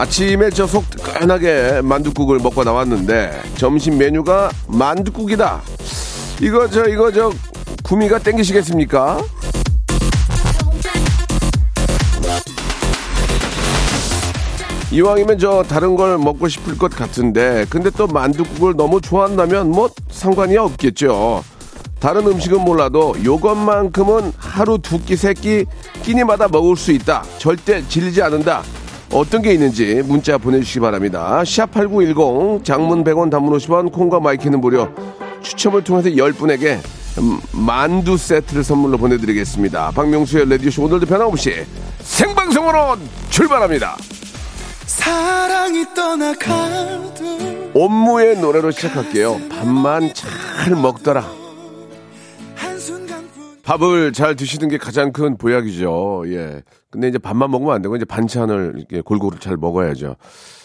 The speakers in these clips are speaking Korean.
아침에 저 속 뜨끈하게 만둣국을 먹고 나왔는데 점심 메뉴가 만둣국이다. 이거 저 이거 저 구미가 땡기시겠습니까? 이왕이면 저 다른 걸 먹고 싶을 것 같은데 근데 또 만둣국을 너무 좋아한다면 뭐 상관이 없겠죠. 다른 음식은 몰라도 요것만큼은 하루 두 끼, 세 끼, 끼니마다 먹을 수 있다. 절대 질리지 않는다. 어떤 게 있는지 문자 보내주시기 바랍니다. 샵8910 장문 100원 단문 50원 콩과 마이케이는 무료 추첨을 통해서 10분에게 만두 세트를 선물로 보내드리겠습니다. 박명수의 레디오쇼 오늘도 변함없이 생방송으로 출발합니다. 사랑이 떠나가도 업무의 노래로 시작할게요. 밥만 잘 먹더라. 밥을 잘 드시는 게 가장 큰 보약이죠. 예. 근데 이제 밥만 먹으면 안 되고 이제 반찬을 이렇게 골고루 잘 먹어야죠.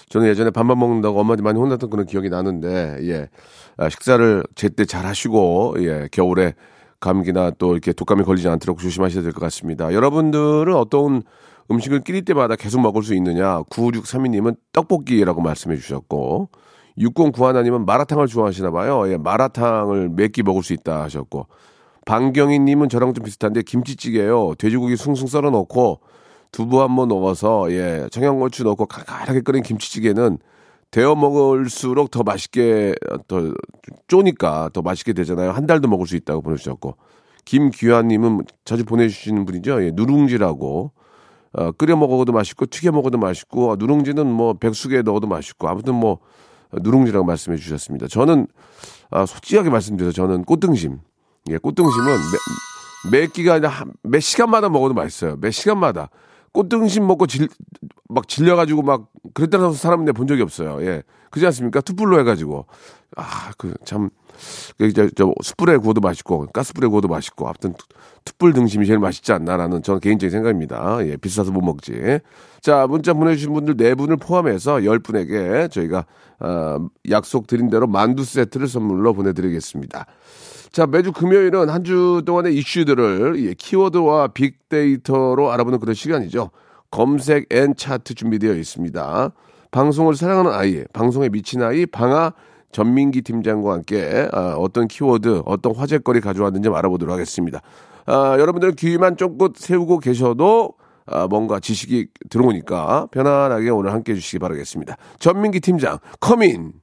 저는 예전에 밥만 먹는다고 엄마한테 많이 혼났던 그런 기억이 나는데, 예. 아, 식사를 제때 잘 하시고, 예. 겨울에 감기나 또 이렇게 독감이 걸리지 않도록 조심하셔야 될 것 같습니다. 여러분들은 어떤 음식을 끼니 때마다 계속 먹을 수 있느냐? 9632님은 떡볶이라고 말씀해 주셨고, 6091님은 마라탕을 좋아하시나 봐요. 예. 마라탕을 몇 끼 먹을 수 있다 하셨고, 방경희님은 저랑 좀 비슷한데 김치찌개요. 돼지고기 숭숭 썰어 넣고 두부 한 번 넣어서 예 청양고추 넣고 칼칼하게 끓인 김치찌개는 데워 먹을수록 더 맛있게 더 쪼니까 더 맛있게 되잖아요. 한 달도 먹을 수 있다고 보내주셨고 김규환님은 자주 보내주시는 분이죠. 예, 누룽지라고 어, 끓여 먹어도 맛있고 튀겨 먹어도 맛있고 어, 누룽지는 뭐 백숙에 넣어도 맛있고 아무튼 뭐 누룽지라고 말씀해 주셨습니다. 저는 아, 솔직하게 말씀드려서 저는 꽃등심 예, 꽃등심은 매, 매 끼가 아니라 한- 몇 시간마다 먹어도 맛있어요. 몇 시간마다. 꽃등심 먹고 질, 막 질려가지고 막 그랬다는 사람 내 본 적이 없어요. 예. 그렇지 않습니까? 투뿔로 해가지고. 아, 그 참. 그 이제 저 숯불에 구워도 맛있고 가스불에 구워도 맛있고 아무튼 투- 투뿔 등심이 제일 맛있지 않나라는 저는 개인적인 생각입니다. 예, 비싸서 못 먹지. 자, 문자 보내주신 분들 네 분을 포함해서 열 분에게 저희가 어, 약속 드린 대로 만두 세트를 선물로 보내드리겠습니다. 자, 매주 금요일은 한 주 동안의 이슈들을 예, 키워드와 빅데이터로 알아보는 그런 시간이죠. 검색 앤 차트 준비되어 있습니다. 방송을 사랑하는 아이, 방송에 미친 아이, 방아 전민기 팀장과 함께 아, 어떤 키워드, 어떤 화제거리 가져왔는지 알아보도록 하겠습니다. 아, 여러분들 귀만 쫑긋 세우고 계셔도 아, 뭔가 지식이 들어오니까 편안하게 오늘 함께 해주시기 바라겠습니다. 전민기 팀장, 커민!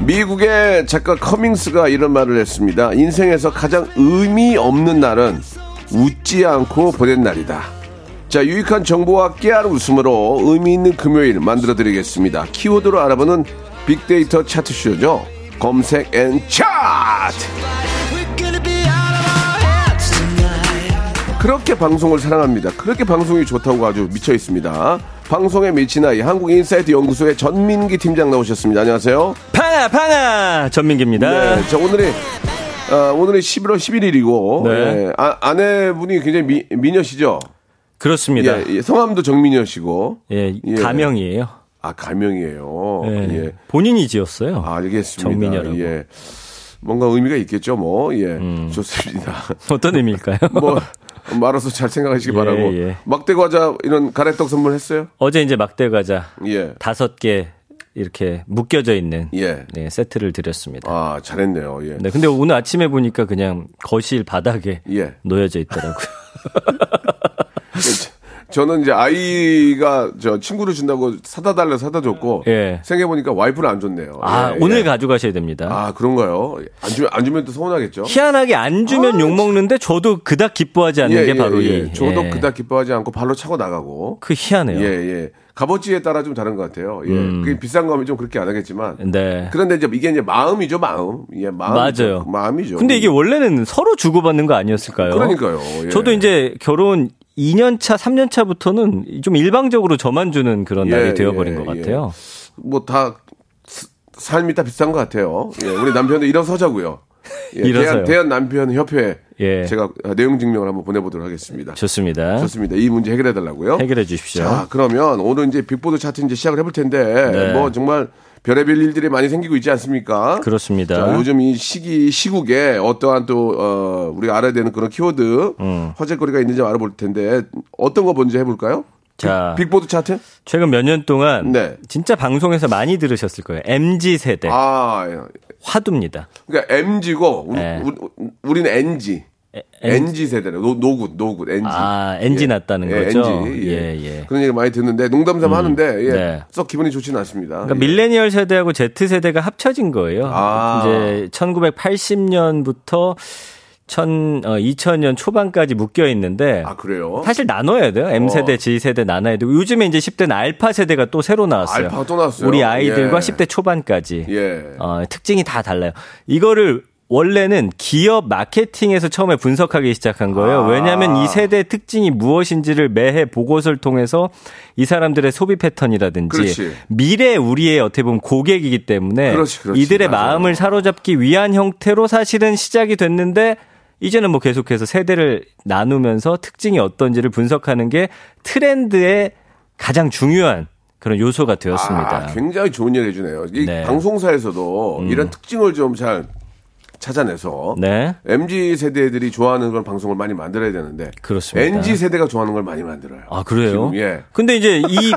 미국의 작가 커밍스가 이런 말을 했습니다. 인생에서 가장 의미 없는 날은 웃지 않고 보낸 날이다. 자, 유익한 정보와 깨알 웃음으로 의미 있는 금요일 만들어 드리겠습니다. 키워드로 알아보는 빅데이터 차트쇼죠. 검색 앤 차트! 그렇게 방송을 사랑합니다. 그렇게 방송이 좋다고 아주 미쳐 있습니다. 방송에 미친 아이 한국인사이트 연구소의 전민기 팀장 나오셨습니다. 안녕하세요. 팡아 팡아 전민기입니다. 네, 저 오늘이 어, 오늘이 11월 11일이고 네. 예, 아, 아내분이 굉장히 미, 미녀시죠. 그렇습니다. 예, 예, 성함도 정미녀시고. 예, 예. 가명이에요. 아 가명이에요. 예. 예. 본인이 지었어요. 아, 알겠습니다. 정미녀라고. 예. 뭔가 의미가 있겠죠, 뭐. 예. 음. 좋습니다. 어떤 의미일까요? 뭐 말아서 잘 생각하시기 예, 바라고. 예. 막대 과자 이런 가래떡 선물했어요? 어제 이제 막대 과자 예. 다섯 개 이렇게 묶여져 있는 예. 네, 세트를 드렸습니다. 아, 잘했네요. 예. 네, 근데 오늘 아침에 보니까 그냥 거실 바닥에 예. 놓여져 있더라고요. 저는 이제 아이가 저 친구를 준다고 사다 달라 사다 줬고 예. 생각해 보니까 와이프는 안 줬네요. 아, 예, 오늘 예. 가져가셔야 됩니다. 아 그런가요? 안 주면 안 주면 또 서운하겠죠. 희한하게 안 주면 욕 먹는데 저도 그닥 기뻐하지 않는 게 바로 이. 저도 예. 그닥 기뻐하지 않고 발로 차고 나가고. 그 희한해요. 예, 예. 값어치에 따라 좀 다른 것 같아요. 예. 그게 비싼 거면 좀 그렇게 안 하겠지만. 음. 네. 그런데 이제 이게 이제 마음이죠, 마음. 예, 마음. 맞아요. 마음이죠. 근데 이게 원래는 서로 주고받는 거 아니었을까요? 그러니까요. 예. 저도 이제 결혼 2년 차, 3년 차부터는 좀 일방적으로 저만 주는 그런 예, 날이 되어버린 예, 것 예. 같아요. 뭐다 삶이 다 비싼 것 같아요. 예, 우리 남편도 일어서자고요. 예, 일어서요. 대한, 대한 남편 협회 예. 제가 내용 증명을 한번 보내보도록 하겠습니다. 좋습니다. 좋습니다. 이 문제 해결해 달라고요. 해결해 주십시오. 자, 그러면 오늘 이제 빅보드 차트 이제 시작을 해볼 텐데 네. 뭐 정말 별의별 일들이 많이 생기고 있지 않습니까? 그렇습니다. 자, 요즘 이 시기 시국에 어떠한 또 어, 우리가 알아야 되는 그런 키워드 음. 화제거리가 있는지 알아볼 텐데 어떤 거 먼저 해볼까요? 자, 빅, 보드 차트? 최근 몇 년 동안 네. 진짜 방송에서 많이 들으셨을 거예요. MZ 세대 아, 예. 화두입니다. 그러니까 MZ고 우리, 네. 우리는 NG. 에- NG 세대래. no, no good, no good, NG. 아, NG 예. 났다는 예, 거죠? NG. 예. 예, 예. 그런 얘기 많이 듣는데 농담 삼아 하는데 예. 네. 썩 기분이 좋지는 않습니다. 그러니까 예. 밀레니얼 세대하고 Z 세대가 합쳐진 거예요. 아. 이제 1980년부터 1000, 어, 2000년 초반까지 묶여 있는데 아, 그래요? 사실 나눠야 돼요. M 세대, 어. Z 세대 나눠야 되고 요즘에 이제 10대는 알파 세대가 또 새로 나왔어요. 알파가 또 나왔어요? 우리 아이들과 예. 10대 초반까지. 예. 어, 특징이 다 달라요. 이거를 원래는 기업 마케팅에서 처음에 분석하기 시작한 거예요. 아. 왜냐하면 이 세대의 특징이 무엇인지를 매해 보고서를 통해서 이 사람들의 소비 패턴이라든지 그렇지. 미래 우리의 어떻게 보면 고객이기 때문에 그렇지, 그렇지. 이들의 맞아요. 마음을 사로잡기 위한 형태로 사실은 시작이 됐는데 이제는 뭐 계속해서 세대를 나누면서 특징이 어떤지를 분석하는 게 트렌드의 가장 중요한 그런 요소가 되었습니다. 아, 굉장히 좋은 얘기 해주네요. 이 네. 음. 방송사에서도 이런 특징을 좀잘 찾아내서 네. MZ 세대들이 좋아하는 그런 방송을 많이 만들어야 되는데 그렇습니다. NG 세대가 좋아하는 걸 많이 만들어요. 아, 그래요? 지금, 예. 근데 이제 이,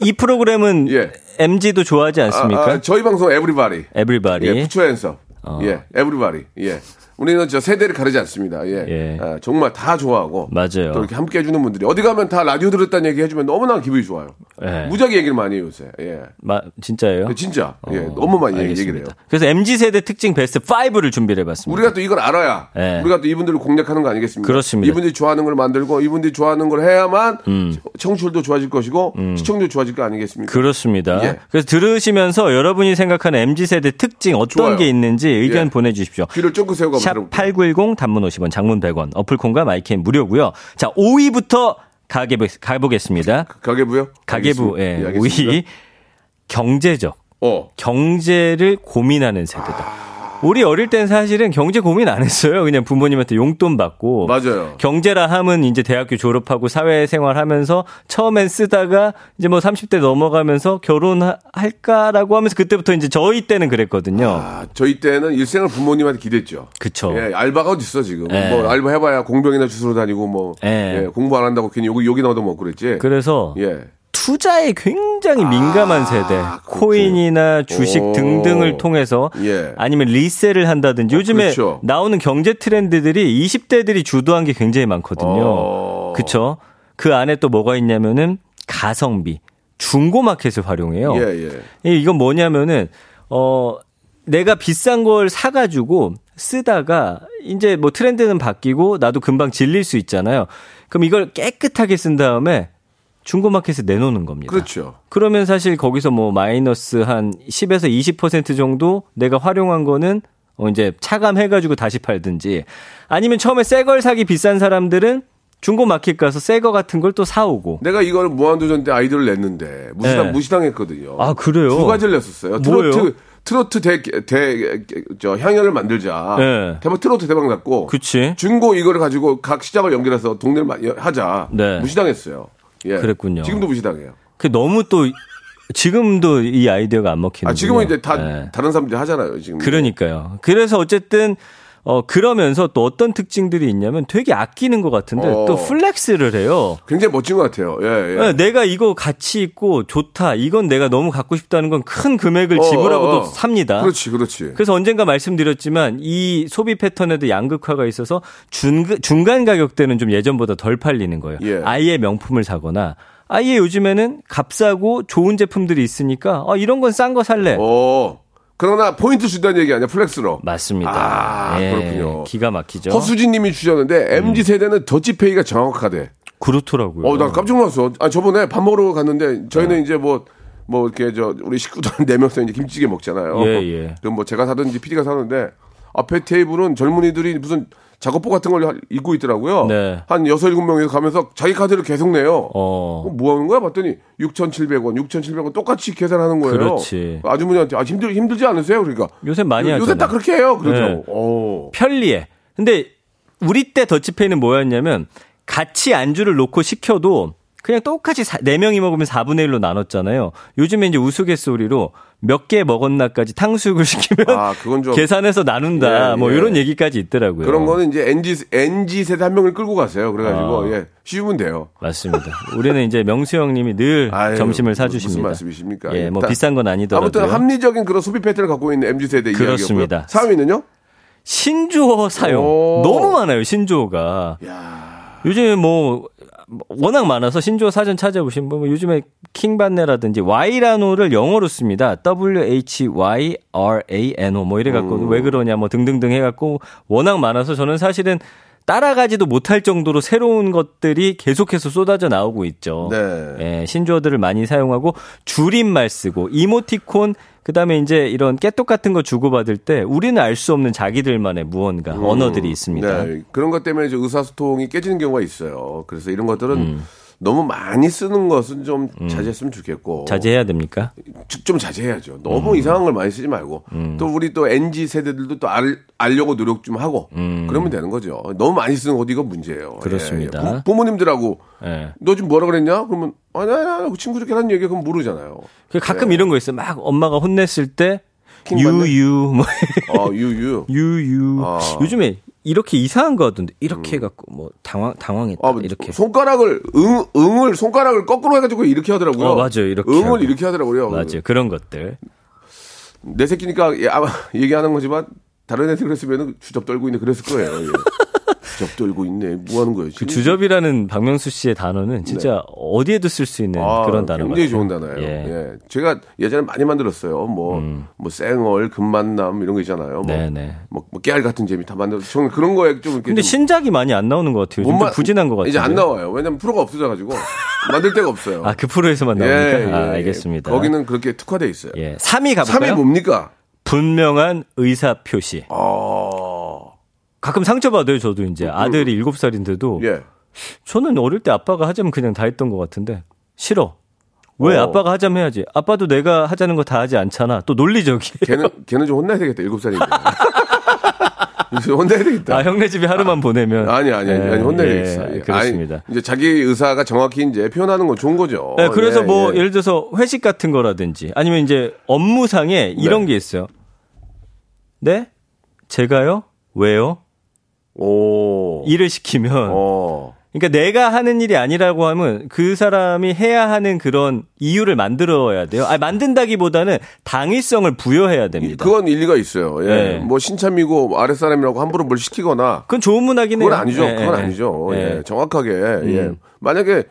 이 프로그램은 예. MZ도 좋아하지 않습니까? 아, 아, 저희 방송 everybody. Everybody. 예, put your hands up. 어. 예, everybody. 예. 우리는 저 세대를 가리지 않습니다. 예. 예. 아, 정말 다 좋아하고. 맞아요. 또 이렇게 함께 해주는 분들이 어디 가면 다 라디오 들었다는 얘기 해주면 너무나 기분이 좋아요. 예. 무지하게 얘기를 많이 해요, 요새. 예. 마, 진짜예요? 진짜. 예. 어, 너무 많이 얘기- 얘기를 해요. 알겠습니다. 그래서 MG 세대 특징 베스트 5를 준비를 해봤습니다. 우리가 또 이걸 알아야 예. 우리가 또 이분들을 공략하는 거 아니겠습니까? 그렇습니다. 음. 이분들이 좋아하는 걸 만들고 이분들이 좋아하는 걸 해야만 청취율도 좋아질 것이고 시청률도 좋아질 거 아니겠습니까? 그렇습니다. 예. 그래서 들으시면서 여러분이 생각하는 MG 세대 특징 어떤 좋아요. 게 있는지 의견 예. 보내주십시오. 귀를 쫑긋 세우고. 샵8910 단문 50원, 장문 100원, 어플콘과 마이크는 무료고요. 자, 5위부터 가게, 가보겠습니다. 가계부요? 가계부. 예, 예, 알겠습니다. 5위. 경제적. 어. 경제를 고민하는 세대다. 우리 어릴 땐 사실은 경제 고민 안 했어요. 그냥 부모님한테 용돈 받고. 맞아요. 경제라 함은 이제 대학교 졸업하고 사회생활 하면서 처음엔 쓰다가 이제 뭐 30대 넘어가면서 결혼할까라고 하면서 그때부터 이제 저희 때는 그랬거든요. 아, 저희 때는 일생을 부모님한테 기댔죠. 그쵸. 예, 알바가 어딨어, 지금. 예. 뭐, 알바 해봐야 공병이나 주스러 다니고, 뭐, 예. 예, 공부 안 한다고 괜히 여기, 여기 나오다 먹고 그랬지. 그래서 예. 투자에 굉장히 민감한 세대, 그렇지. 코인이나 주식 오. 등등을 통해서 예. 아니면 리셀을 한다든지 요즘에 그렇죠. 나오는 경제 트렌드들이 20대들이 주도한 게 굉장히 많거든요. 어. 그쵸? 그 안에 또 뭐가 있냐면은 가성비, 중고 마켓을 활용해요. 예, 예. 이- 이건 뭐냐면은 어 내가 비싼 걸 사가지고 쓰다가 이제 뭐 트렌드는 바뀌고 나도 금방 질릴 수 있잖아요. 그럼 이걸 깨끗하게 쓴 다음에 중고마켓에 내놓는 겁니다. 그렇죠. 그러면 사실 거기서 뭐 마이너스 한 10에서 20% 정도 내가 활용한 거는 어 이제 차감해가지고 다시 팔든지 아니면 처음에 새 걸 사기 비싼 사람들은 중고 마켓 가서 새 거 같은 걸 또 사오고. 내가 이걸 무한도전 때 아이디어를 냈는데, 무시당, 네. 무시당했거든요. 아 그래요? 두 가지를 냈었어요. 뭐예요? 트로트, 트로트 대, 대, 저, 향연을 만들자. 네. 대박 트로트 대박 났고. 그치. 중고 이거를 가지고 각 시장을 연결해서 동네를 마- 하자. 네. 무시당했어요. 예. 그랬군요. 지금도 무시당해요. 그 너무 또 지금도 이 아이디어가 안 먹히는. 아, 지금은 이제 다 네. 다른 사람들이 하잖아요. 지금. 그러니까요. 그래서 어쨌든 어, 그러면서 또 어떤 특징들이 있냐면 되게 아끼는 것 같은데 어. 또 flex를 해요. 굉장히 멋진 것 같아요. 예, 예. 네, 내가 이거 가치 있고 좋다. 이건 내가 너무 갖고 싶다는 건 큰 금액을 어, 지불하고도 어, 어. 삽니다. 그렇지, 그렇지. 그래서 언젠가 말씀드렸지만 이 소비 패턴에도 양극화가 있어서 중, 중간 가격대는 좀 예전보다 덜 팔리는 거예요. 예. 아예 명품을 사거나 아예 요즘에는 값싸고 좋은 제품들이 있으니까 아, 이런 건 싼 거 살래. 어. 그러나 포인트 준다는 얘기 아니야, flex로. 맞습니다. 아, 예, 그렇군요. 기가 막히죠. 허수진 님이 주셨는데, MZ 세대는 더치페이가 정확하대. 그렇더라고요. 어, 나 깜짝 놀랐어. 아, 저번에 밥 먹으러 갔는데, 저희는 이제 뭐, 뭐, 이렇게, 저, 우리 식구들 네 명서 이제 김치찌개 먹잖아요. 예, 예. 그럼 뭐 제가 사든지 PD가 사는데, 앞에 테이블은 젊은이들이 무슨 작업복 같은 걸 입고 있더라고요. 네. 한 여섯, 일곱 명이서 가면서 자기 카드를 계속 내요. 어. 어, 뭐 하는 거야? 봤더니 6,700원, 6,700원 똑같이 계산하는 거예요. 그렇지. 아주머니한테 아 힘들 힘들지 않으세요? 그러니까 요새 많이 요- 요새. 딱 그렇게 해요. 그렇죠. 네. 오. 편리해. 근데 우리 때 더치페이는 뭐였냐면 같이 안주를 놓고 시켜도 그냥 똑같이 사, 4명이 먹으면 4분의 1로 나눴잖아요. 요즘에 이제 우스갯소리로 몇 개 먹었나까지 탕수육을 시키면 아, 그건 좀 계산해서 나눈다. 예, 뭐 예. 이런 얘기까지 있더라고요. 그런 거는 이제 NG NG 세대 한 명을 끌고 가세요. 그래가지고 아. 예 쉬우면 돼요. 맞습니다. 우리는 이제 명수 형님이 늘 아유, 점심을 사주십니다. 무슨 말씀이십니까? 예, 뭐 일단 비싼 건 아니더라고요. 아무튼 합리적인 그런 소비 패턴을 갖고 있는 MZ 세대 그렇습니다. 이야기였고요. 4위는요? 신조어 사용 오. 너무 많아요. 신조어가. 요즘에 뭐 워낙 많아서 신조어 사전 찾아보시면 뭐 요즘에 킹반네라든지 Y라노를 영어로 씁니다. W H Y R A N O 뭐 이래 갖고 음. 왜 그러냐 뭐 등등등 해 갖고 워낙 많아서 저는 사실은 따라가지도 못할 정도로 새로운 것들이 계속해서 쏟아져 나오고 있죠. 네. 예, 신조어들을 많이 사용하고 줄임말 쓰고 이모티콘 그다음에 이제 이런 깨똑 같은 거 주고받을 때 우리는 알 수 없는 자기들만의 무언가 언어들이 있습니다. 네, 그런 것 때문에 이제 의사소통이 깨지는 경우가 있어요. 그래서 이런 것들은 음. 너무 많이 쓰는 것은 좀 자제했으면 좋겠고 자제해야 됩니까? 좀 자제해야죠. 음. 너무 이상한 걸 많이 쓰지 말고 또 우리 또 NG 세대들도 또 알, 알려고 노력 좀 하고 그러면 되는 거죠. 너무 많이 쓰는 것도 이거 문제예요. 음. 그렇습니다. 예, 예. 부, 모님들하고 예. 너 지금 뭐라 그랬냐? 그러면 아니 아니 아니 그 친구들끼리 하는 얘기 그럼 모르잖아요. 그 가끔 이런 거 있어요. 막 엄마가 혼냈을 때? 유유 뭐 어 유유. 유유 아. 요즘에 이렇게 이상한 거 하던데 이렇게 해갖고 뭐 당황 당황했다 아, 뭐 이렇게 손가락을 응 응을 손가락을 거꾸로 해가지고 이렇게 하더라고요. 어, 맞아요. 이렇게 응을 하고. 이렇게 하더라고요. 맞아요 그런 것들 내 새끼니까 예, 아마 얘기하는 거지만 다른 애들 그랬으면 주접 떨고 있네 그랬을 거예요. 예. 주접 떨고 있네. 뭐 하는 거예요? 그 지금? 주접이라는 박명수 씨의 단어는 진짜 어디에도 쓸 수 있는 네. 아, 그런 단어 굉장히 같아요. 좋은 단어예요. 예. 음. 예. 제가 예전에 많이 만들었어요. 뭐, 뭐, 쌩얼, 금만남, 이런 거 있잖아요. 뭐, 네네. 뭐, 뭐 깨알 같은 재미 다 만들어서. 저는 그런 거에 좀. 근데 좀 신작이 많이 안 나오는 것 같아요. 좀 마- 부진한 것 같아요. 이제 안 나와요. 왜냐면 프로가 없어져가지고. 만들 데가 없어요. 아, 그 프로에서만 나오니까? 아, 알겠습니다. 거기는 그렇게 특화돼 있어요. 예. 3위 가볼까요? 3위 뭡니까? 분명한 의사 표시. 아, 가끔 상처받아요, 저도 이제. 아들이 7살인데도. 예. 저는 어릴 때 아빠가 하자면 그냥 다 했던 것 같은데. 싫어. 왜? 어. 아빠가 하자면 해야지. 아빠도 내가 하자는 거 다 하지 않잖아. 또 논리적이에요. 걔는, 걔는 좀 혼나야 되겠다. 7살인데. 혼나야 되겠다. 아, 형네 집에 하루만 보내면. 아니, 아니, 아니, 아니 예, 혼나야 예, 되겠어. 예. 그렇습니다. 아니, 이제 자기 의사가 정확히 이제 표현하는 건 좋은 거죠. 네, 그래서 예, 뭐 예. 예를 들어서 회식 같은 거라든지 아니면 이제 업무상에 이런 네. 게 있어요. 네? 제가요? 왜요? 오. 일을 시키면 어. 그러니까 내가 하는 일이 아니라고 하면 그 사람이 해야 하는 그런 이유를 만들어야 돼요. 아 만든다기보다는 당위성을 부여해야 됩니다. 그건 일리가 있어요. 예. 네. 뭐 신참이고 아랫 사람이라고 함부로 뭘 시키거나 그건 좋은 문학이긴 해요. 그건 아니죠. 예, 그건 예, 아니죠. 예. 예. 정확하게. 예. 만약에 어,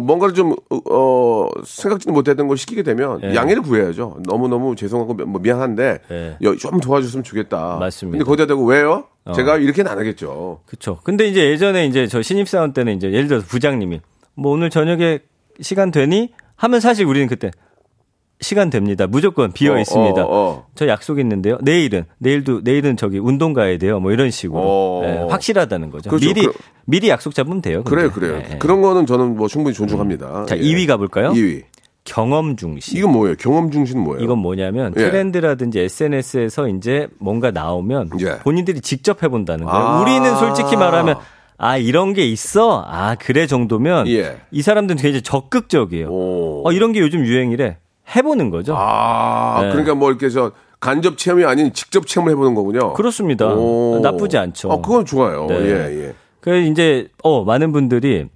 뭔가를 좀, 어, 어, 생각지도 못했던 걸 시키게 되면 예. 양해를 구해야죠. 너무너무 죄송하고 뭐 미안한데 예. 여- 좀 도와줬으면 좋겠다. 맞습니다. 근데 거기다 대고 왜요? 어. 제가 이렇게는 안 하겠죠. 그렇죠. 근데 이제 예전에 이제 저 신입사원 때는 이제 예를 들어서 부장님이 뭐 오늘 저녁에 시간 되니 하면 사실 우리는 그때 시간 됩니다. 무조건 비어 어, 있습니다. 어, 어. 저 약속 있는데요. 내일은 내일도 내일은 저기 운동 가야 돼요. 뭐 이런 식으로 어. 예, 확실하다는 거죠. 그렇죠. 미리 그- 미리 약속 잡으면 돼요. 그래요, 근데. 그래요. 예, 예. 그런 거는 저는 뭐 충분히 존중합니다. 자, 예. 2위 가볼까요? 2위. 경험 중시. 이건 뭐예요? 경험 중심은 뭐예요? 이건 뭐냐면 예. 트렌드라든지 SNS에서 이제 뭔가 나오면 예. 본인들이 직접 해본다는 거예요. 아. 우리는 솔직히 말하면 아 이런 게 있어 아 그래 정도면 예. 이 사람들은 굉장히 적극적이에요. 오. 어 이런 게 요즘 유행이래 해보는 거죠. 아, 네. 그러니까 뭐 이렇게 저 간접 체험이 아닌 직접 체험을 해보는 거군요. 그렇습니다. 오. 나쁘지 않죠. 아, 그건 좋아요. 네. 예, 예. 그 이제 어 많은 분들이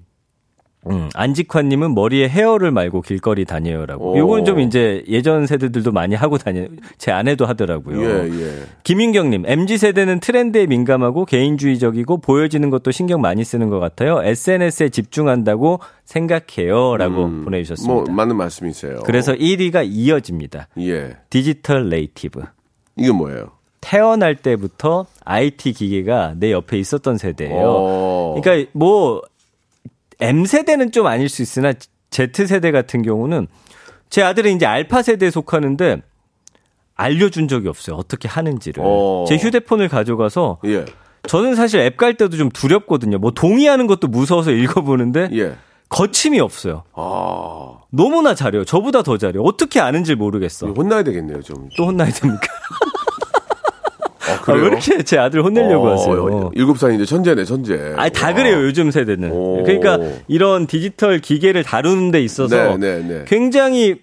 음, 안직환님은 머리에 헤어를 말고 길거리 다녀요라고. 오. 요건 좀 이제 예전 세대들도 많이 하고 다녀. 제 아내도 하더라고요. 예, 예. 김인경님, MZ 세대는 트렌드에 민감하고 개인주의적이고 보여지는 것도 신경 많이 쓰는 것 같아요. SNS에 집중한다고 생각해요라고 보내주셨습니다. 뭐, 맞는 말씀이세요. 그래서 1위가 이어집니다. 예. 디지털 네이티브. 이게 뭐예요? 태어날 때부터 IT 기계가 내 옆에 있었던 세대예요. 어. 그러니까 뭐 M 세대는 좀 아닐 수 있으나 Z 세대 같은 경우는 제 아들은 이제 알파 세대에 속하는데 알려준 적이 없어요. 어떻게 하는지를. 어. 제 휴대폰을 가져가서 예. 저는 사실 앱 갈 때도 좀 두렵거든요. 뭐 동의하는 것도 무서워서 읽어보는데 예. 거침이 없어요. 아. 너무나 잘해요. 저보다 더 잘해요. 어떻게 아는지 모르겠어. 혼나야 되겠네요, 좀. 또 혼나야 됩니까? 아, 아? 왜 이렇게 제 아들 혼내려고 어, 하세요? 일곱 살인데 천재네, 천재. 아니 다 와. 그래요 요즘 세대는. 오. 그러니까 이런 디지털 기계를 다루는 데 있어서 네, 네, 네. 굉장히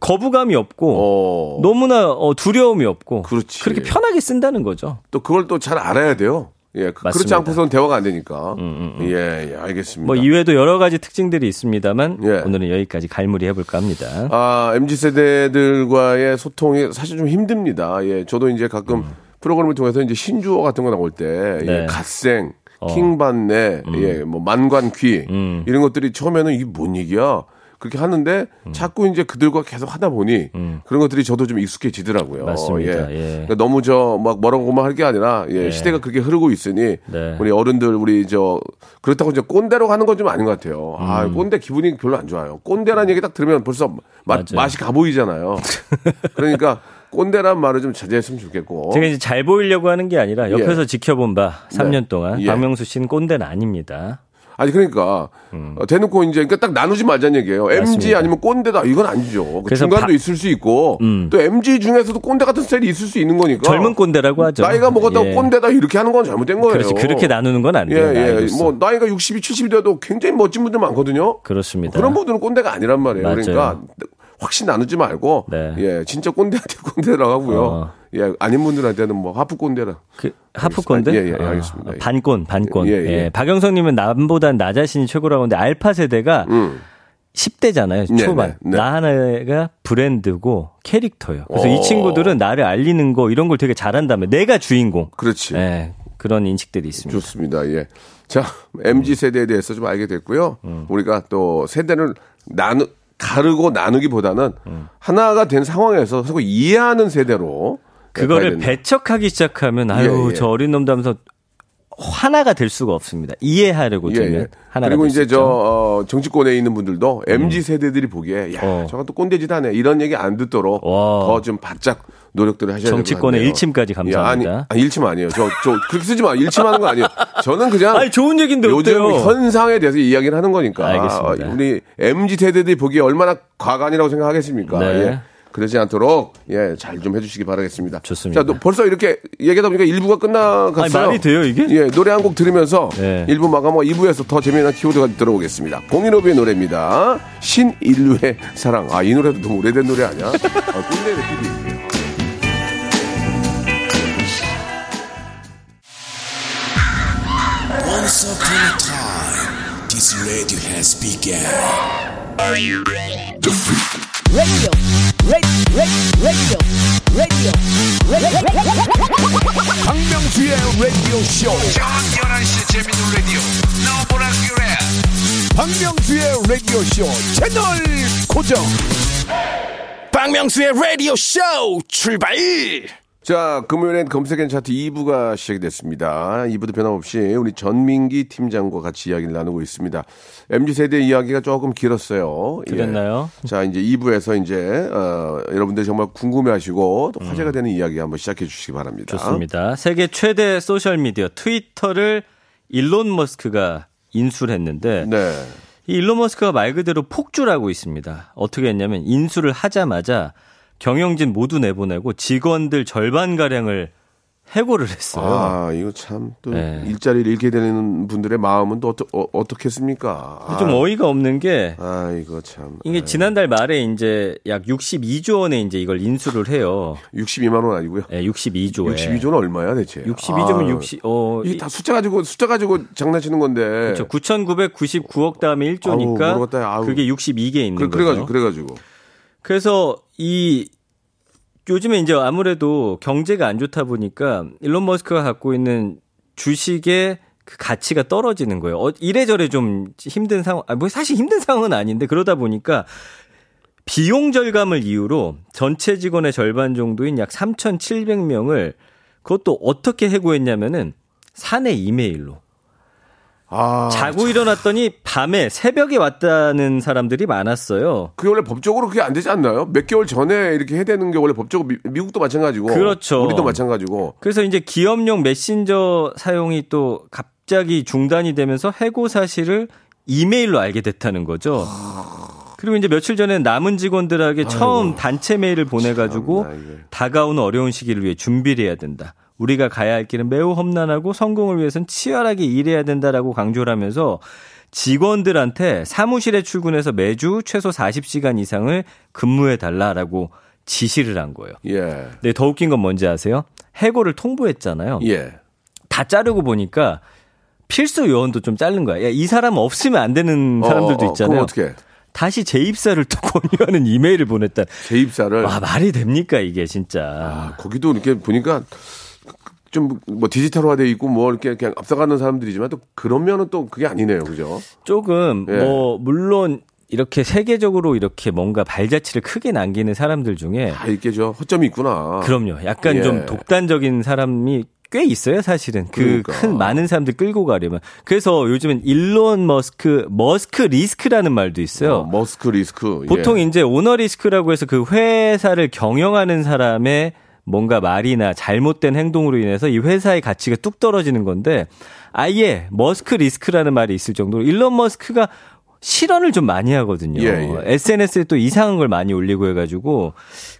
거부감이 없고 어. 너무나 어, 두려움이 없고 그렇지. 렇게 편하게 쓴다는 거죠. 또 그걸 또 잘 알아야 돼요. 예, 그, 그렇지 맞습니다. 음, 않고서는 대화가 안 되니까. 예, 예, 알겠습니다. 뭐 이외에도 여러 가지 특징들이 있습니다만 예. 오늘은 여기까지 갈무리 해볼까 합니다. 아, MZ 세대들과의 소통이 사실 좀 힘듭니다. 예, 저도 이제 가끔 프로그램을 통해서 이제 신주어 같은 거 나올 때, 예, 네. 갓생, 킹반내, 예, 뭐 만관퀴 음. 이런 것들이 처음에는 이게 뭔 얘기야? 그렇게 하는데 음. 자꾸 이제 그들과 계속 하다 보니 그런 것들이 저도 좀 익숙해지더라고요. 맞습니다. 예. 예. 그러니까 너무 저 막 뭐라고만 할 게 아니라 예, 시대가 그렇게 흐르고 있으니 네. 우리 어른들 우리 저 그렇다고 이제 꼰대로 하는 건 좀 아닌 것 같아요. 아 음. 꼰대 기분이 별로 안 좋아요. 꼰대라는 얘기 딱 들으면 벌써 맛, 맞아요. 맛이 가 보이잖아요. 그러니까 꼰대란 말을 좀 자제했으면 좋겠고. 제가 이제 잘 보이려고 하는 게 아니라 옆에서 지켜본 바 3년 동안 예. 박명수 씨는 꼰대는 아닙니다. 아니 그러니까 어, 대놓고 이제 그러니까 딱 나누지 말자는 얘기예요. MG 음. 맞습니다. 아니면 꼰대다 이건 아니죠. 그 중간도 바- 있을 수 있고 음. 또 MG 중에서도 꼰대 같은 스타일이 있을 수 있는 거니까. 젊은 꼰대라고 하죠. 나이가 먹었다고 예. 꼰대다 이렇게 하는 건 잘못된 거예요. 그렇지 그렇게 나누는 건안 예, 돼요. 예. 나이로서. 뭐 나이가 60이 70이 돼도 굉장히 멋진 분들 많거든요. 그렇습니다. 그런 분들은 꼰대가 아니란 말이에요. 맞아요. 그러니까 확실히 나누지 말고 네. 예, 진짜 꼰대한테 꼰대라고 하고요. 어. 예, 아닌 분들한테는 뭐 하프 꼰대라. 그 하프 꼰대? 예, 예, 알겠습니다. 아, 반꼰, 반꼰. 예, 예, 예. 박영성님은 남보단 나 자신이 최고라고 하는데 알파 세대가 음. 10대잖아요. 네, 초반. 네, 네. 나 하나가 브랜드고 캐릭터예요. 그래서 이 오. 친구들은 나를 알리는 거 이런 걸 되게 잘한다며. 내가 주인공. 그렇지. 예, 그런 인식들이 있습니다. 좋습니다. 예. 자, MG 세대에 대해서 좀 알게 됐고요. 음. 우리가 또 세대를 나누 가르고 나누기보다는 음. 하나가 된 상황에서 서로 이해하는 세대로 그거를. 배척하기 시작하면 아유 예, 예. 저 어린 놈도 하면서 하나가 될 수가 없습니다. 이해하려고 예, 들면 예. 하나가 그리고 될 이제 수저 있죠. 음. 어, 정치권에 있는 분들도 MG 세대들이 보기에 야 어. 저건 또 꼰대짓 하네 이런 얘기 안 듣도록 와. 더좀 바짝 노력들을 하셔야 될것 정치권의. 일침까지 감사합니다. 야, 아니, 아니, 일침 아니에요. 저, 저 그렇게 쓰지 마. 일침하는 거 아니에요. 저는 그냥 아니 좋은 얘기인데 요즘 어때요? 현상에 대해서 이야기를 하는 거니까. 알겠습니다. 우리 MG 세대들이 보기에 얼마나 과간이라고 생각하겠습니까? 네. 예. 그러지 않도록 예, 잘 좀 해주시기 바라겠습니다. 좋습니다. 자, 또 벌써 이렇게 얘기하다 보니까 1부가 끝나갔어요. 아니, 말이 돼요, 이게? 예, 노래 한 곡 들으면서 네. 1부 마감하고 2부에서 더 재미난 키워드가 들어오겠습니다. 공인호비의 노래입니다. 신인류의 사랑. 아, 이 노래도 너무 오래된 노래 아니야? 아, 꼰대네, PD. Once upon a time, this radio has begun. radio, radio, radio, radio, 박명수의 라디오 쇼. 저녁 11시 재밌는 라디오. 박명수의 라디오 쇼 채널 고정. 박명수의 라디오 쇼 출발! 자, 금요일엔 검색엔 차트 2부가 시작이 됐습니다. 2부도 변함없이 우리 전민기 팀장과 같이 이야기를 나누고 있습니다. MZ세대 이야기가 조금 길었어요. 예. 그랬나요? 자, 이제 2부에서 이제, 어, 여러분들이 정말 궁금해 하시고 또 화제가 되는 이야기 한번 시작해 주시기 바랍니다. 음. 좋습니다. 세계 최대 소셜 미디어 트위터를 일론 머스크가 인수를 했는데 네. 이 일론 머스크가 말 그대로 폭주를 하고 있습니다. 어떻게 했냐면 인수를 하자마자 경영진 모두 내보내고 직원들 절반 가량을 해고를 했어요. 아, 이거 참또 네. 일자리를 잃게 되는 분들의 마음은 또 어떠, 어, 어떻겠습니까? 아, 좀 어이가 없는 게 아, 이거 참. 이게 아, 지난달 말에 이제 약 62조 원에 이제 이걸 인수를 해요. 62만 원 아니고요. 예, 62조에. 62조는 얼마야 대체? 62조면 아, 60, 어, 이게 다 숫자 가지고 숫자 가지고 장난치는 건데. 그렇죠. 9,999억 다음에 1조니까 아우. 그게 62개 있는 그래, 거죠. 그래 가지고 그래 가지고. 그래서 이 요즘에 이제 아무래도 경제가 안 좋다 보니까 일론 머스크가 갖고 있는 주식의 그 가치가 떨어지는 거예요. 어, 이래저래 좀 힘든 상황, 아, 뭐 사실 힘든 상황은 아닌데 그러다 보니까 비용 절감을 이유로 전체 직원의 절반 정도인 약 3,700명을 그것도 어떻게 해고했냐면은 사내 이메일로. 아, 자고 일어났더니 밤에 새벽에 왔다는 사람들이 많았어요. 그게 원래 법적으로 그게 안 되지 않나요? 몇 개월 전에 이렇게 해야 되는 게 원래 법적으로 미, 미국도 마찬가지고. 그렇죠. 우리도 마찬가지고. 그래서 이제 기업용 메신저 사용이 또 갑자기 중단이 되면서 해고 사실을 이메일로 알게 됐다는 거죠. 그리고 이제 며칠 전에 남은 직원들에게 처음 단체 메일을 보내가지고 참나. 다가오는 어려운 시기를 위해 준비를 해야 된다. 우리가 가야 할 길은 매우 험난하고 성공을 위해선 치열하게 일해야 된다라고 강조를 하면서 직원들한테 사무실에 출근해서 매주 최소 40시간 이상을 근무해 달라라고 지시를 한 거예요. 예. 네, 더 웃긴 건 뭔지 아세요? 해고를 통보했잖아요. 예. 다 자르고 보니까 필수 요원도 좀 자른 거야. 야, 이 사람 없으면 안 되는 사람들도 어, 어, 있잖아요. 그럼 어떻게? 다시 재입사를 또 권유하는 이메일을 보냈다. 재입사를. 와, 말이 됩니까, 이게 진짜. 아, 거기도 이렇게 보니까 좀 뭐 디지털화 돼 있고 뭐 이렇게 그냥 앞서가는 사람들이지만 또 그런 면은 또 그게 아니네요. 그죠? 조금, 예. 뭐, 물론, 이렇게 세계적으로 이렇게 뭔가 발자취를 크게 남기는 사람들 중에 다 이게 저 허점이 있구나. 그럼요. 약간 예. 좀 독단적인 사람이 꽤 있어요, 사실은. 그 그러니까. 큰 많은 사람들 끌고 가려면. 그래서 요즘엔 일론 머스크, 머스크 리스크라는 말도 있어요. 어, 머스크 리스크. 보통 예. 이제 오너 리스크라고 해서 그 회사를 경영하는 사람의 뭔가 말이나 잘못된 행동으로 인해서 이 회사의 가치가 뚝 떨어지는 건데 아예 머스크 리스크라는 말이 있을 정도로 일론 머스크가 실언을 좀 많이 하거든요. 예, 예. SNS에 또 이상한 걸 많이 올리고 해가지고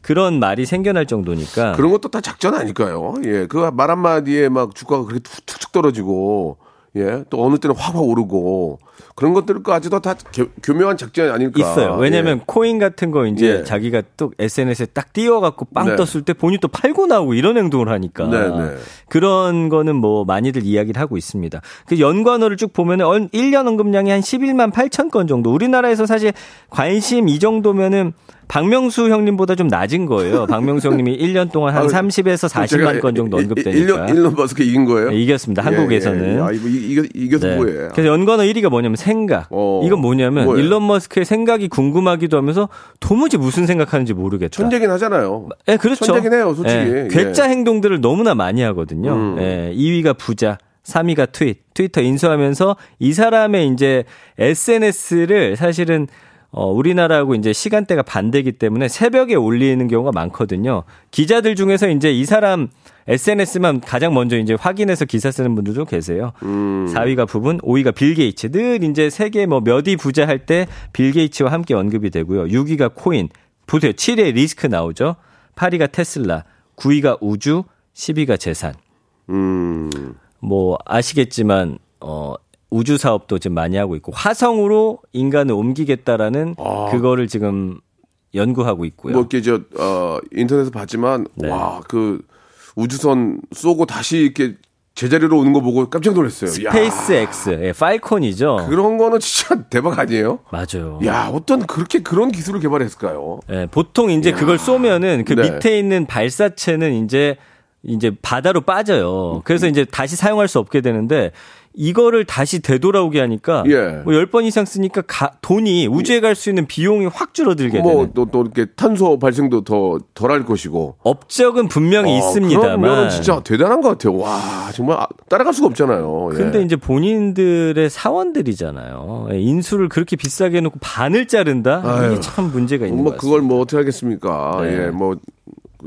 그런 말이 생겨날 정도니까. 그런 것도 다 작전 아닐까요? 예. 그 말 한마디에 막 주가가 그렇게 툭툭 떨어지고 예. 또 어느 때는 확확 오르고 그런 것들까지도 다 교, 교묘한 작전이 아닐까. 있어요. 왜냐면 예. 코인 같은 거 이제 예. 자기가 또 SNS에 딱 띄워갖고 빵 네. 떴을 때 본인 또 팔고 나오고 이런 행동을 하니까. 네, 네. 그런 거는 뭐 많이들 이야기를 하고 있습니다. 그 연관어를 쭉 보면은 1년 언급량이 한 11만 8천 건 정도. 우리나라에서 사실 관심 이 정도면은 박명수 형님보다 좀 낮은 거예요. 박명수 형님이 1년 동안 한 아, 30에서 40만 건 정도 언급되니까. 일론 일론 머스크 이긴 거예요? 네, 이겼습니다. 예, 한국에서는. 예, 예. 아, 이거 이- 이겨 이겨서 네. 뭐해? 그래서 연관어 1위가 뭐냐면 생각. 어. 이건 뭐냐면 뭐예요? 일론 머스크의 생각이 궁금하기도 하면서 도무지 무슨 생각하는지 모르겠다. 천재긴 하잖아요. 예, 그렇죠. 천재긴 해요, 솔직히. 예, 예. 괴짜 행동들을 너무나 많이 하거든요. 음. 예, 2위가 부자, 3위가 트윗, 트위터 인수하면서 이 사람의 이제 SNS를 사실은 어, 우리나라하고 이제 시간대가 반대기 때문에 새벽에 올리는 경우가 많거든요. 기자들 중에서 이제 이 사람 SNS만 가장 먼저 이제 확인해서 기사 쓰는 분들도 계세요. 음. 4위가 부분, 5위가 빌 게이츠. 늘 이제 세계 뭐 몇 위 부자 할 때 빌 게이츠와 함께 언급이 되고요. 6위가 코인. 보세요. 7위에 리스크 나오죠. 8위가 테슬라. 9위가 우주. 10위가 재산. 음. 뭐 아시겠지만 어 우주 사업도 지금 많이 하고 있고 화성으로 인간을 옮기겠다라는 그거를 지금 연구하고 있고요. 뭐 이렇게 저 어, 인터넷에서 봤지만 네. 와그 우주선 쏘고 다시 이렇게 제자리로 오는 거 보고 깜짝 놀랐어요. 야, 스페이스 X, 예, 팔콘이죠. 그런 거는 진짜 대박 아니에요? 맞아요. 야 어떤 그렇게 그런 기술을 개발했을까요? 예, 보통 이제 그걸 쏘면은 그 네. 밑에 있는 발사체는 이제 이제 바다로 빠져요. 그래서 이제 다시 사용할 수 없게 되는데 이거를 다시 되돌아오게 하니까 예. 뭐 10번 이상 쓰니까 가- 돈이 우주에 갈 수 있는 비용이 확 줄어들게 되는 뭐또또 이렇게 탄소 발생도 더 덜 할 것이고. 업적은 분명히 어, 있습니다만 그러면 진짜 대단한 것 같아요. 와 정말 아, 따라갈 수가 없잖아요. 예. 근데 이제 본인들의 사원들이잖아요. 예, 인수를 그렇게 비싸게 해놓고 반을 자른다? 아유. 이게 참 문제가 있는 뭐것 그걸. 뭐 어떻게 하겠습니까? 네. 예, 뭐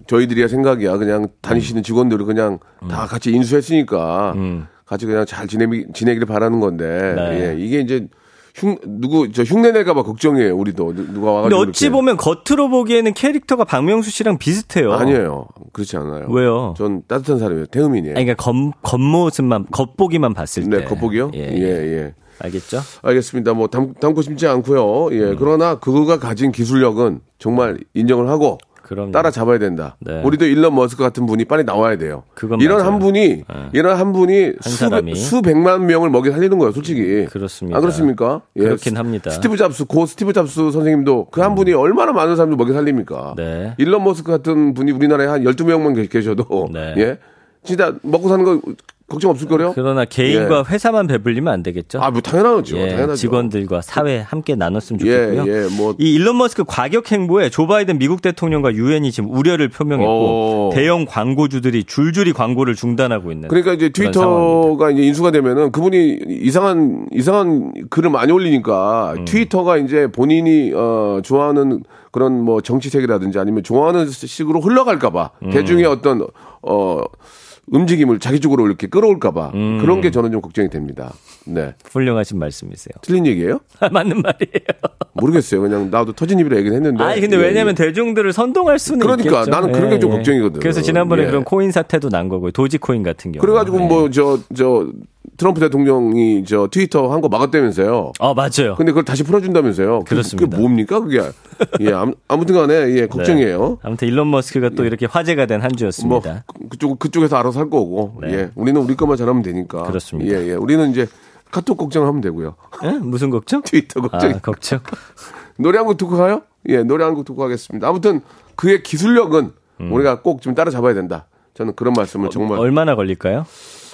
저희들이야 생각이야. 그냥 다니시는 직원들을 그냥 다 같이 인수했으니까 음. 같이 그냥 잘 지내 지내기를 바라는 건데 네. 예, 이게 이제 흉 누구 저 흉내 낼까봐 걱정이에요. 우리도 누- 누가 와가지고. 근데 어찌 이렇게. 보면 겉으로 보기에는 캐릭터가 박명수 씨랑 비슷해요. 아니에요. 그렇지 않아요. 왜요? 전 따뜻한 사람이에요. 태음인이에요. 아니, 그러니까 겉, 겉모습만, 겉보기만 봤을 때. 네, 겉보기요? 예, 예, 예. 예. 알겠죠? 알겠습니다. 뭐 담, 담고 싶지 않고요. 예. 음. 그러나 그가 가진 기술력은 정말 인정을 하고 그럼요. 따라잡아야 된다. 네. 우리도 일론 머스크 같은 분이 빨리 나와야 돼요. 그건 이런 맞아요. 한 분이 이런 한 분이 사람이. 수, 수백만 명을 먹여 살리는 거예요, 솔직히. 그렇습니다. 안 그렇습니까? 예. 그렇긴 합니다. 스티브 잡스, 고 스티브 잡스 선생님도 그한 분이 얼마나 많은 사람들 먹여 살립니까? 네. 일론 머스크 같은 분이 우리나라에 한 12명만 계- 계셔도 네. 예. 진짜 먹고 사는 거 걱정 없을 거요? 그러나 개인과 회사만 배불리면 안 되겠죠? 아, 뭐 당연하죠. 예, 당연하죠. 직원들과 사회 함께 나눴으면 예, 좋겠고요. 예, 뭐 이 일론 머스크 과격 행보에 조 바이든 미국 대통령과 유엔이 지금 우려를 표명했고 오. 대형 광고주들이 줄줄이 광고를 중단하고 있는 그러니까 이제. 트위터가 이제 인수가 되면은 그분이 이상한 이상한 글을 많이 올리니까 음. 트위터가 이제 본인이 어 좋아하는 그런 뭐 정치색이라든지 아니면 좋아하는 식으로 흘러갈까봐 음. 대중의 어떤 어 움직임을 자기 쪽으로 이렇게 끌어올까봐 음. 그런 게 저는 좀 걱정이 됩니다. 네. 훌륭하신 말씀이세요. 틀린 얘기예요? 맞는 말이에요. 모르겠어요. 그냥 나도 터진 입으로 얘기를 했는데. 아니 근데 예, 왜냐면 예. 대중들을 선동할 수는 그러니까 있겠죠. 나는 그런 게좀 걱정이거든. 그래서 지난번에 예. 그런 코인 사태도 난 거고요. 도지코인 같은 경우. 그래가지고 뭐 저 저 트럼프 대통령이 저 트위터 한 거 막았다면서요. 어 맞아요. 근데 그걸 다시 풀어준다면서요. 그- 그렇습니다. 그게 뭡니까 그게? 예, 아무- 아무튼간에 예 걱정이에요. 네. 아무튼 일론 머스크가 또 이렇게 화제가 된한뭐 주였습니다. 그- 그쪽 그쪽에서 알아서 할 거고. 네. 예, 우리는 우리 것만 잘하면 되니까. 그렇습니다. 예, 예, 우리는 이제 카톡 걱정하면 되고요. 예? 무슨 걱정? 트위터 걱정. 아, 걱정. 노래 한 곡 듣고 가요? 예, 노래 한 곡 듣고 가겠습니다. 아무튼 그의 기술력은 우리가 꼭 좀 따라잡아야 된다. 저는 그런 말씀을 정말 음. 얼마나 걸릴까요?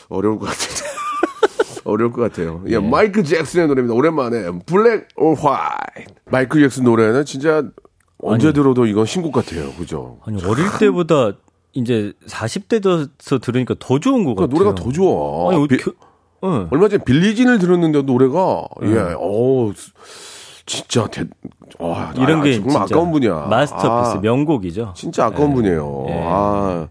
어려울 것 같아요. 어려울 것 같아요. 네. 예, 마이클 잭슨의 노래입니다. 오랜만에 Black or White. 마이클 잭슨 노래는 진짜 언제 들어도 이건 신곡 같아요. 그죠? 아니 어릴 때보다 이제 40대 돼서 들으니까 더 좋은 것그 같아요. 노래가 더 좋아. 아니, 비- 그, 응. 얼마 전에 빌리진을 들었는데 노래가 네. 예, 어 진짜 대, 와, 이런 아, 게 정말 진짜 아까운 분이야. 마스터피스 아, 명곡이죠. 진짜 아까운 분이에요. 예. 아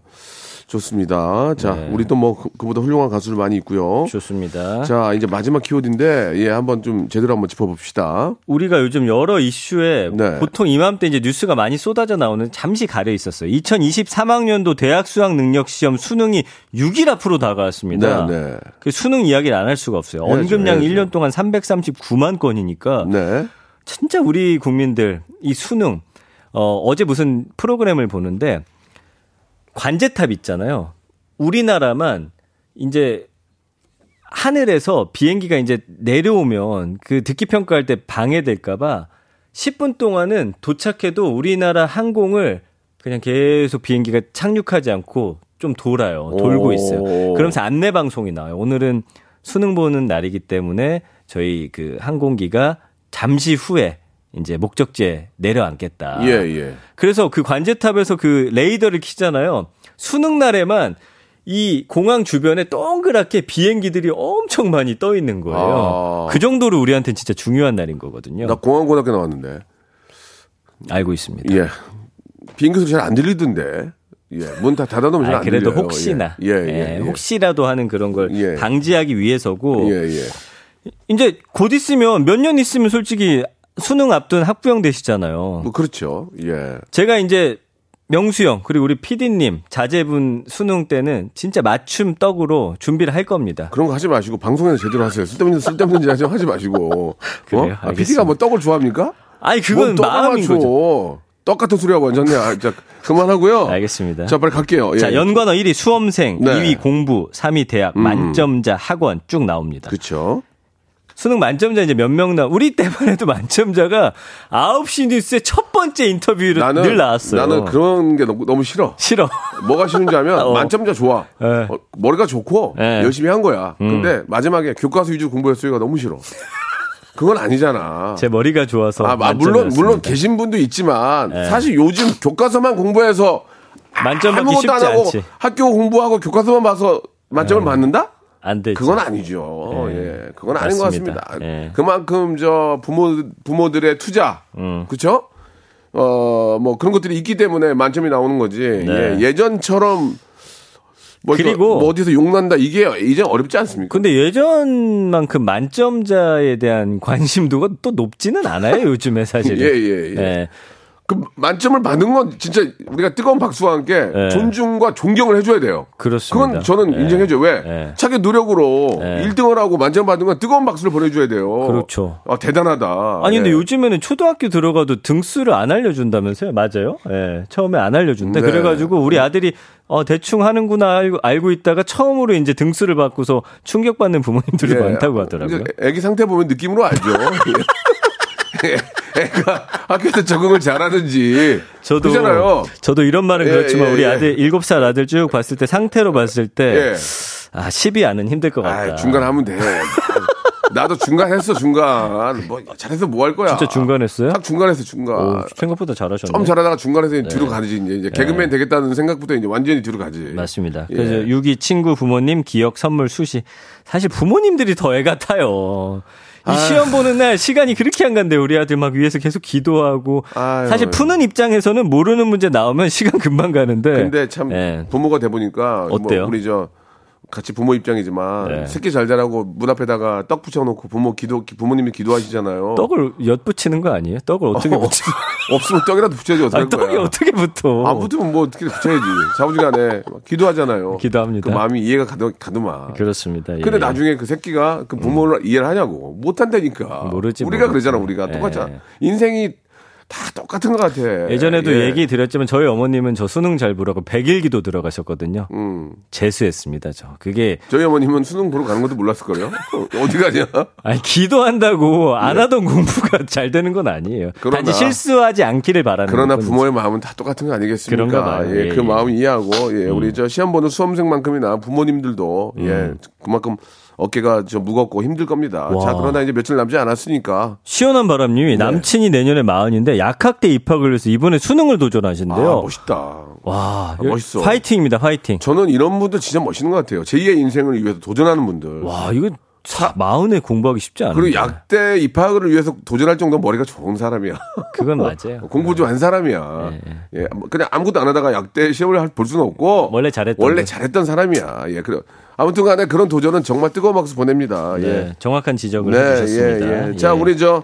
좋습니다. 자, 네. 우리 또뭐 그보다 훌륭한 가수들 많이 있고요. 좋습니다. 자, 이제 마지막 키워드인데 예, 한번 좀 제대로 한번 짚어봅시다. 우리가 요즘 여러 이슈에 네. 보통 이맘때 이제 뉴스가 많이 쏟아져 나오는 잠시 가려 있었어요. 2023학년도 대학 수학 능력 시험 수능이 6일 앞으로 다가왔습니다. 네, 네. 그 수능 이야기를 안 할 수가 없어요. 언급량 해야죠. 1년 동안 339만 건이니까 네. 진짜 우리 국민들 이 수능 어 어제 무슨 프로그램을 보는데 관제탑 있잖아요. 우리나라만 이제 하늘에서 비행기가 이제 내려오면 그 듣기 평가할 때 방해될까봐 10분 동안은 도착해도 우리나라 항공을 그냥 계속 비행기가 착륙하지 않고 좀 돌아요. 돌고 오. 있어요. 그러면서 안내 방송이 나와요. 오늘은 수능 보는 날이기 때문에 저희 그 항공기가 잠시 후에 이제 목적지에 내려앉겠다. 예, 예. 그래서 그 관제탑에서 그 레이더를 키잖아요. 수능 날에만 이 공항 주변에 동그랗게 비행기들이 엄청 많이 떠 있는 거예요. 아. 그 정도로 우리한테는 진짜 중요한 날인 거거든요. 나 공항고등학교 나왔는데. 알고 있습니다. 예. 비행기 소리 잘 안 들리던데. 예. 문 다 닫아놓으면 잘 아, 안 그래도 들려요. 혹시나 예, 예. 예, 예. 혹시라도 하는 그런 걸 예. 방지하기 위해서고 예, 예. 이제 곧 있으면 몇 년 있으면 솔직히 수능 앞둔 학부형 되시잖아요. 뭐 그렇죠. 예. 제가 이제 명수 형 그리고 우리 PD님 자제분 수능 때는 진짜 맞춤 떡으로 준비를 할 겁니다. 그런 거 하지 마시고 방송에서 제대로 하세요. 쓸데없는 쓸데없는 짓 하지 마시고. 그래요? 어? 아. PD가 뭐 떡을 좋아합니까? 아니 그건 뭐 마음인 맞춰. 거죠. 떡 같은 소리 하고 앉았네. 아, 자, 그만하고요. 알겠습니다. 자, 빨리 갈게요. 예. 자, 연관어 1위 수험생, 네. 음. 2위 공부, 3위 대학, 만점자, 학원 쭉 나옵니다. 그렇죠. 수능 만점자 이제 몇 명 나, 우리 때만 해도 만점자가 9시 뉴스에 첫 번째 인터뷰로 나는 늘 나왔어요. 나는 그런 게 너무, 너무 싫어. 싫어. 뭐가 싫은지 하면 어. 만점자 좋아. 네. 어, 머리가 좋고 네. 음. 열심히 한 거야. 근데 마지막에 교과서 위주로 공부했으니까 너무 싫어. 그건 아니잖아. 제 머리가 좋아서. 아, 아, 물론. 물론 계신 분도 있지만 네. 사실 요즘 교과서만 공부해서 만점 받기 아무것도 안 쉽지 하고 않지. 학교 공부하고 교과서만 봐서 만점을 받는다? 안 되지. 그건 아니죠. 네. 예, 그건 아닌 것 맞습니다. 같습니다. 예. 그만큼 저 부모 부모들의 투자, 음. 그렇죠? 어, 뭐 그런 것들이 있기 때문에 만점이 나오는 거지. 네. 예, 예전처럼 뭐, 그리고- 뭐 어디서 욕난다 이게 이제 어렵지 않습니까? 근데 예전만큼 만점자에 대한 관심도가 또 높지는 않아요, 요즘에 사실. 예, 예, 예. 그 만점을 받는 건 진짜 우리가 뜨거운 박수와 함께 예. 존중과 존경을 해줘야 돼요. 그렇습니다. 그건 저는 예. 인정해줘요. 왜? 예. 자기 노력으로 예. 1등을 하고 만점 받는 건 뜨거운 박수를 보내줘야 돼요. 그렇죠. 아, 대단하다. 아니 근데 예. 요즘에는 초등학교 들어가도 등수를 안 알려준다면서요? 맞아요? 예, 처음에 안 알려준대. 네. 그래가지고 우리 아들이 어 대충 하는구나 알고, 알고 있다가 처음으로 이제 등수를 받고서 충격받는 부모님들이 예. 많다고 하더라고요. 애기 상태 보면 느낌으로 알죠. 예. 애가 학교에서 적응을 잘하는지. 저도 그잖아요. 저도 이런 말은 예, 그렇지만 예, 우리 예. 아들 7살 아들 쭉 봤을 때 상태로 봤을 때 예. 아, 10이 안은 힘들 것 같다. 아, 중간 하면 돼. 나도 중간 했어, 중간. 뭐, 잘해서 뭐 할 거야. 진짜 중간 했어요? 딱 중간 했어, 중간. 오, 생각보다 잘하셨네. 좀 잘하다가 중간에서 이제 뒤로 가지. 이제, 이제 개그맨 되겠다는 생각부터 이제 완전히 뒤로 가지. 맞습니다. 예. 그래서 유기 친구 부모님 기억 선물 수시. 사실 부모님들이 더 애 같아요. 이 시험 보는 날 시간이 그렇게 안 간대. 우리 아들 막 위에서 계속 기도하고. 아유. 사실 푸는 입장에서는 모르는 문제 나오면 시간 금방 가는데. 근데 참 예. 부모가 돼 보니까 뭐 어때요? 우리 저 같이 부모 입장이지만 네. 새끼 잘 자라고 문 앞에다가 떡 붙여놓고 부모 기도 부모님이 기도하시잖아요. 떡을 엿붙이는 거 아니에요? 떡을 어떻게 붙여? 없으면 떡이라도 붙여야지 아, 떡이 거야. 어떻게 붙어? 안 붙으면 뭐 어떻게 붙여야지. 자부지간에 기도하잖아요. 기도합니다. 그 마음이 이해가 가더, 가더만. 그렇습니다. 예. 근데 나중에 그 새끼가 그 부모를 이해를 하냐고 못 한다니까. 모르지, 우리가 모르지. 그러잖아. 우리가 예. 똑같잖아. 인생이 다 똑같은 것 같아. 예전에도 예. 얘기 드렸지만 저희 어머님은 저 수능 잘 보라고 100일 기도 들어가셨거든요. 음. 재수했습니다, 저. 그게 저희 어머님은 수능 보러 가는 것도 몰랐을걸요? 어디 가냐? 아니 기도한다고 안 하던 공부가 잘 되는 건 아니에요. 예. 그러나- 단지 실수하지 않기를 바라는 그러나. 부모의 마음은 다 똑같은 거 아니겠습니까? 그런가 봐요. 예, 예, 그 예. 마음 이해하고, 예, 우리 저 시험 보는 수험생만큼이나 부모님들도, 음. 예, 그만큼 어깨가 좀 무겁고 힘들 겁니다. 와. 자, 그러나 이제 며칠 남지 않았으니까. 시원한 바람님이 네. 남친이 내년에 마흔인데 약학대 입학을 위해서 이번에 수능을 도전하신대요. 아, 멋있다. 와, 아, 멋있어. 파이팅입니다, 파이팅. 저는 이런 분들 진짜 멋있는 것 같아요. 제2의 인생을 위해서 도전하는 분들. 와, 이거 사, 마흔에 공부하기 쉽지 않아요. 그리고 약대 입학을 위해서 도전할 정도 머리가 좋은 사람이야. 그건 맞아요. 공부 좀 한 사람이야. 예, 뭐 그냥 아무것도 안 하다가 약대 시험을 할- 볼 수는 없고. 원래 잘했던 원래 분. 잘했던 사람이야. 예, 그래. 아무튼 간에 그런 도전은 정말 뜨거운 박수 보냅니다. 예. 네, 정확한 지적을 네, 해주셨습니다. 예, 예. 자, 우리 저,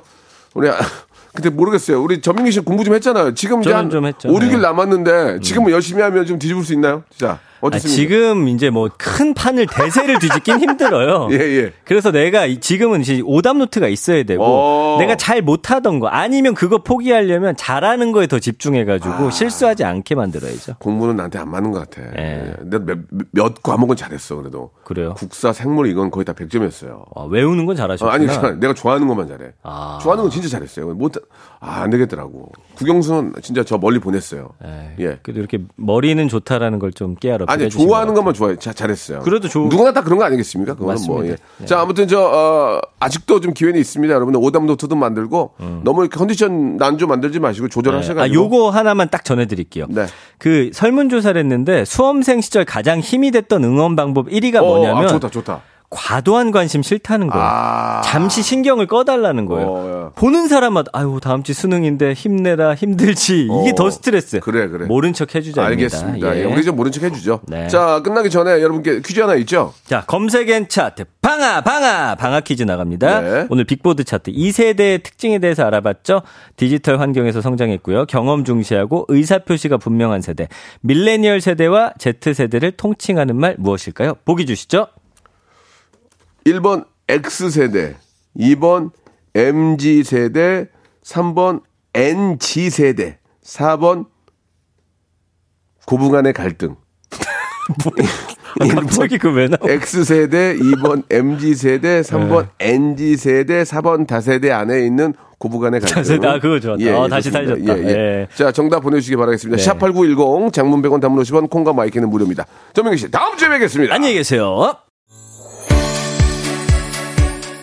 우리, 아, 근데 모르겠어요. 우리 전민기 씨 공부 좀 했잖아요. 지금 이제 한 좀 했죠. 5, 6일 네. 음. 남았는데 지금 은 열심히 하면 좀 뒤집을 수 있나요? 자, 아? 지금 이제 뭐 큰 판을 대세를 뒤집긴 힘들어요. 예, 예. 그래서 내가 이- 지금은 이제 오답 노트가 있어야 되고 어. 내가 잘 못하던 거 아니면 그거 포기하려면 잘하는 거에 더 집중해가지고 실수하지 않게 만들어야죠. 공부는 나한테 안 맞는 것 같아. 예. 예. 내가 몇, 몇 과목은 잘했어, 그래도. 그래요? 국사, 생물 이건 거의 다 100점이었어요. 아, 외우는 건 잘하셨구나. 아니, 잘- 내가 좋아하는 것만 잘해. 아. 좋아하는 건 진짜 잘했어요. 못, 아, 안 되겠더라고. 국영수는 진짜 저 멀리 보냈어요. 에이, 예. 그래도 이렇게 머리는 좋다라는 걸 좀 깨알아. 아니, 좋아하는 것만 좋아해. 자, 잘했어요. 그래도 좋- 누구나 다 그런 거 아니겠습니까? 그거는 뭐, 맞습니다. 예. 자, 아무튼 저, 어, 아직도 좀 기회는 있습니다. 여러분들 오답 노트도 만들고 너무 이렇게 컨디션 난조 만들지 마시고 조절하셔가지고. 아, 요거 하나만 딱 전해드릴게요. 네. 그 설문조사를 했는데 수험생 시절 가장 힘이 됐던 응원 방법 1위가 어, 뭐냐면 아, 좋다, 좋다. 과도한 관심 싫다는 거예요. 아. 잠시 신경을 꺼달라는 거예요. 어, 예. 보는 사람마다 아유 다음 주 수능인데 힘내라 힘들지 이게 어, 더 스트레스. 그래, 그래. 모른 척 해주자. 알겠습니다. 예, 우리 좀 모른 척 해주죠. 네. 자, 끝나기 전에 여러분께 퀴즈 하나 있죠? 자 검색 N 차트 방아 방아 방아 퀴즈 나갑니다. 네. 오늘 빅보드 차트 2세대의 특징에 대해서 알아봤죠. 디지털 환경에서 성장했고요. 경험 중시하고 의사 표시가 분명한 세대 밀레니얼 세대와 Z 세대를 통칭하는 말 무엇일까요? 보기 주시죠. 1번 X세대, 2번 MG세대, 3번 NG세대, 4번 고부 간의 갈등. 아, 갑자기 그왜 나와? X세대, 2번 MG세대, 3번 NG세대, 4번 다세대 안에 있는 고부간의 갈등. 다세대, 아, 그거 좋았다. 어, 다시 좋습니다. 살렸다. 예. 자, 정답 보내주시기 바라겠습니다. 네. 샵8910, 장문 100원, 담문 50원, 콩과 마이크는 무료입니다. 전민기 씨, 다음 주에 뵙겠습니다. 안녕히 계세요.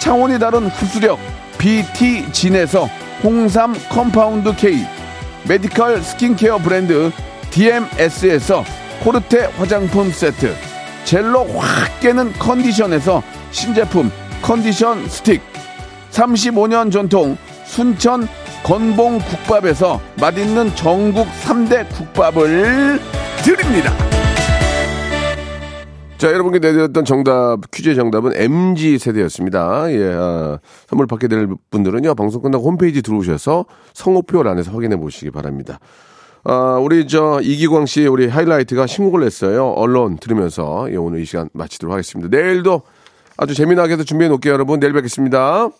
차원이 다른 흡수력 BT진에서 홍삼 compound K 메디컬 스킨케어 브랜드 DMS에서 코르테 화장품 세트 젤로 확 깨는 컨디션에서 신제품 컨디션 스틱 35년 전통 순천 건봉 국밥에서 맛있는 전국 3대 국밥을 드립니다. 자, 여러분께 내드렸던 정답, 퀴즈의 정답은 MG 세대였습니다. 예, 아, 선물 받게 될 분들은요, 방송 끝나고 홈페이지 들어오셔서 성호표란에서 확인해 보시기 바랍니다. 아, 우리 저 이기광 씨 우리 하이라이트가 신곡을 냈어요. 언론 들으면서 예, 오늘 이 시간 마치도록 하겠습니다. 내일도 아주 재미나게 해서 준비해 놓을게요, 여러분. 내일 뵙겠습니다.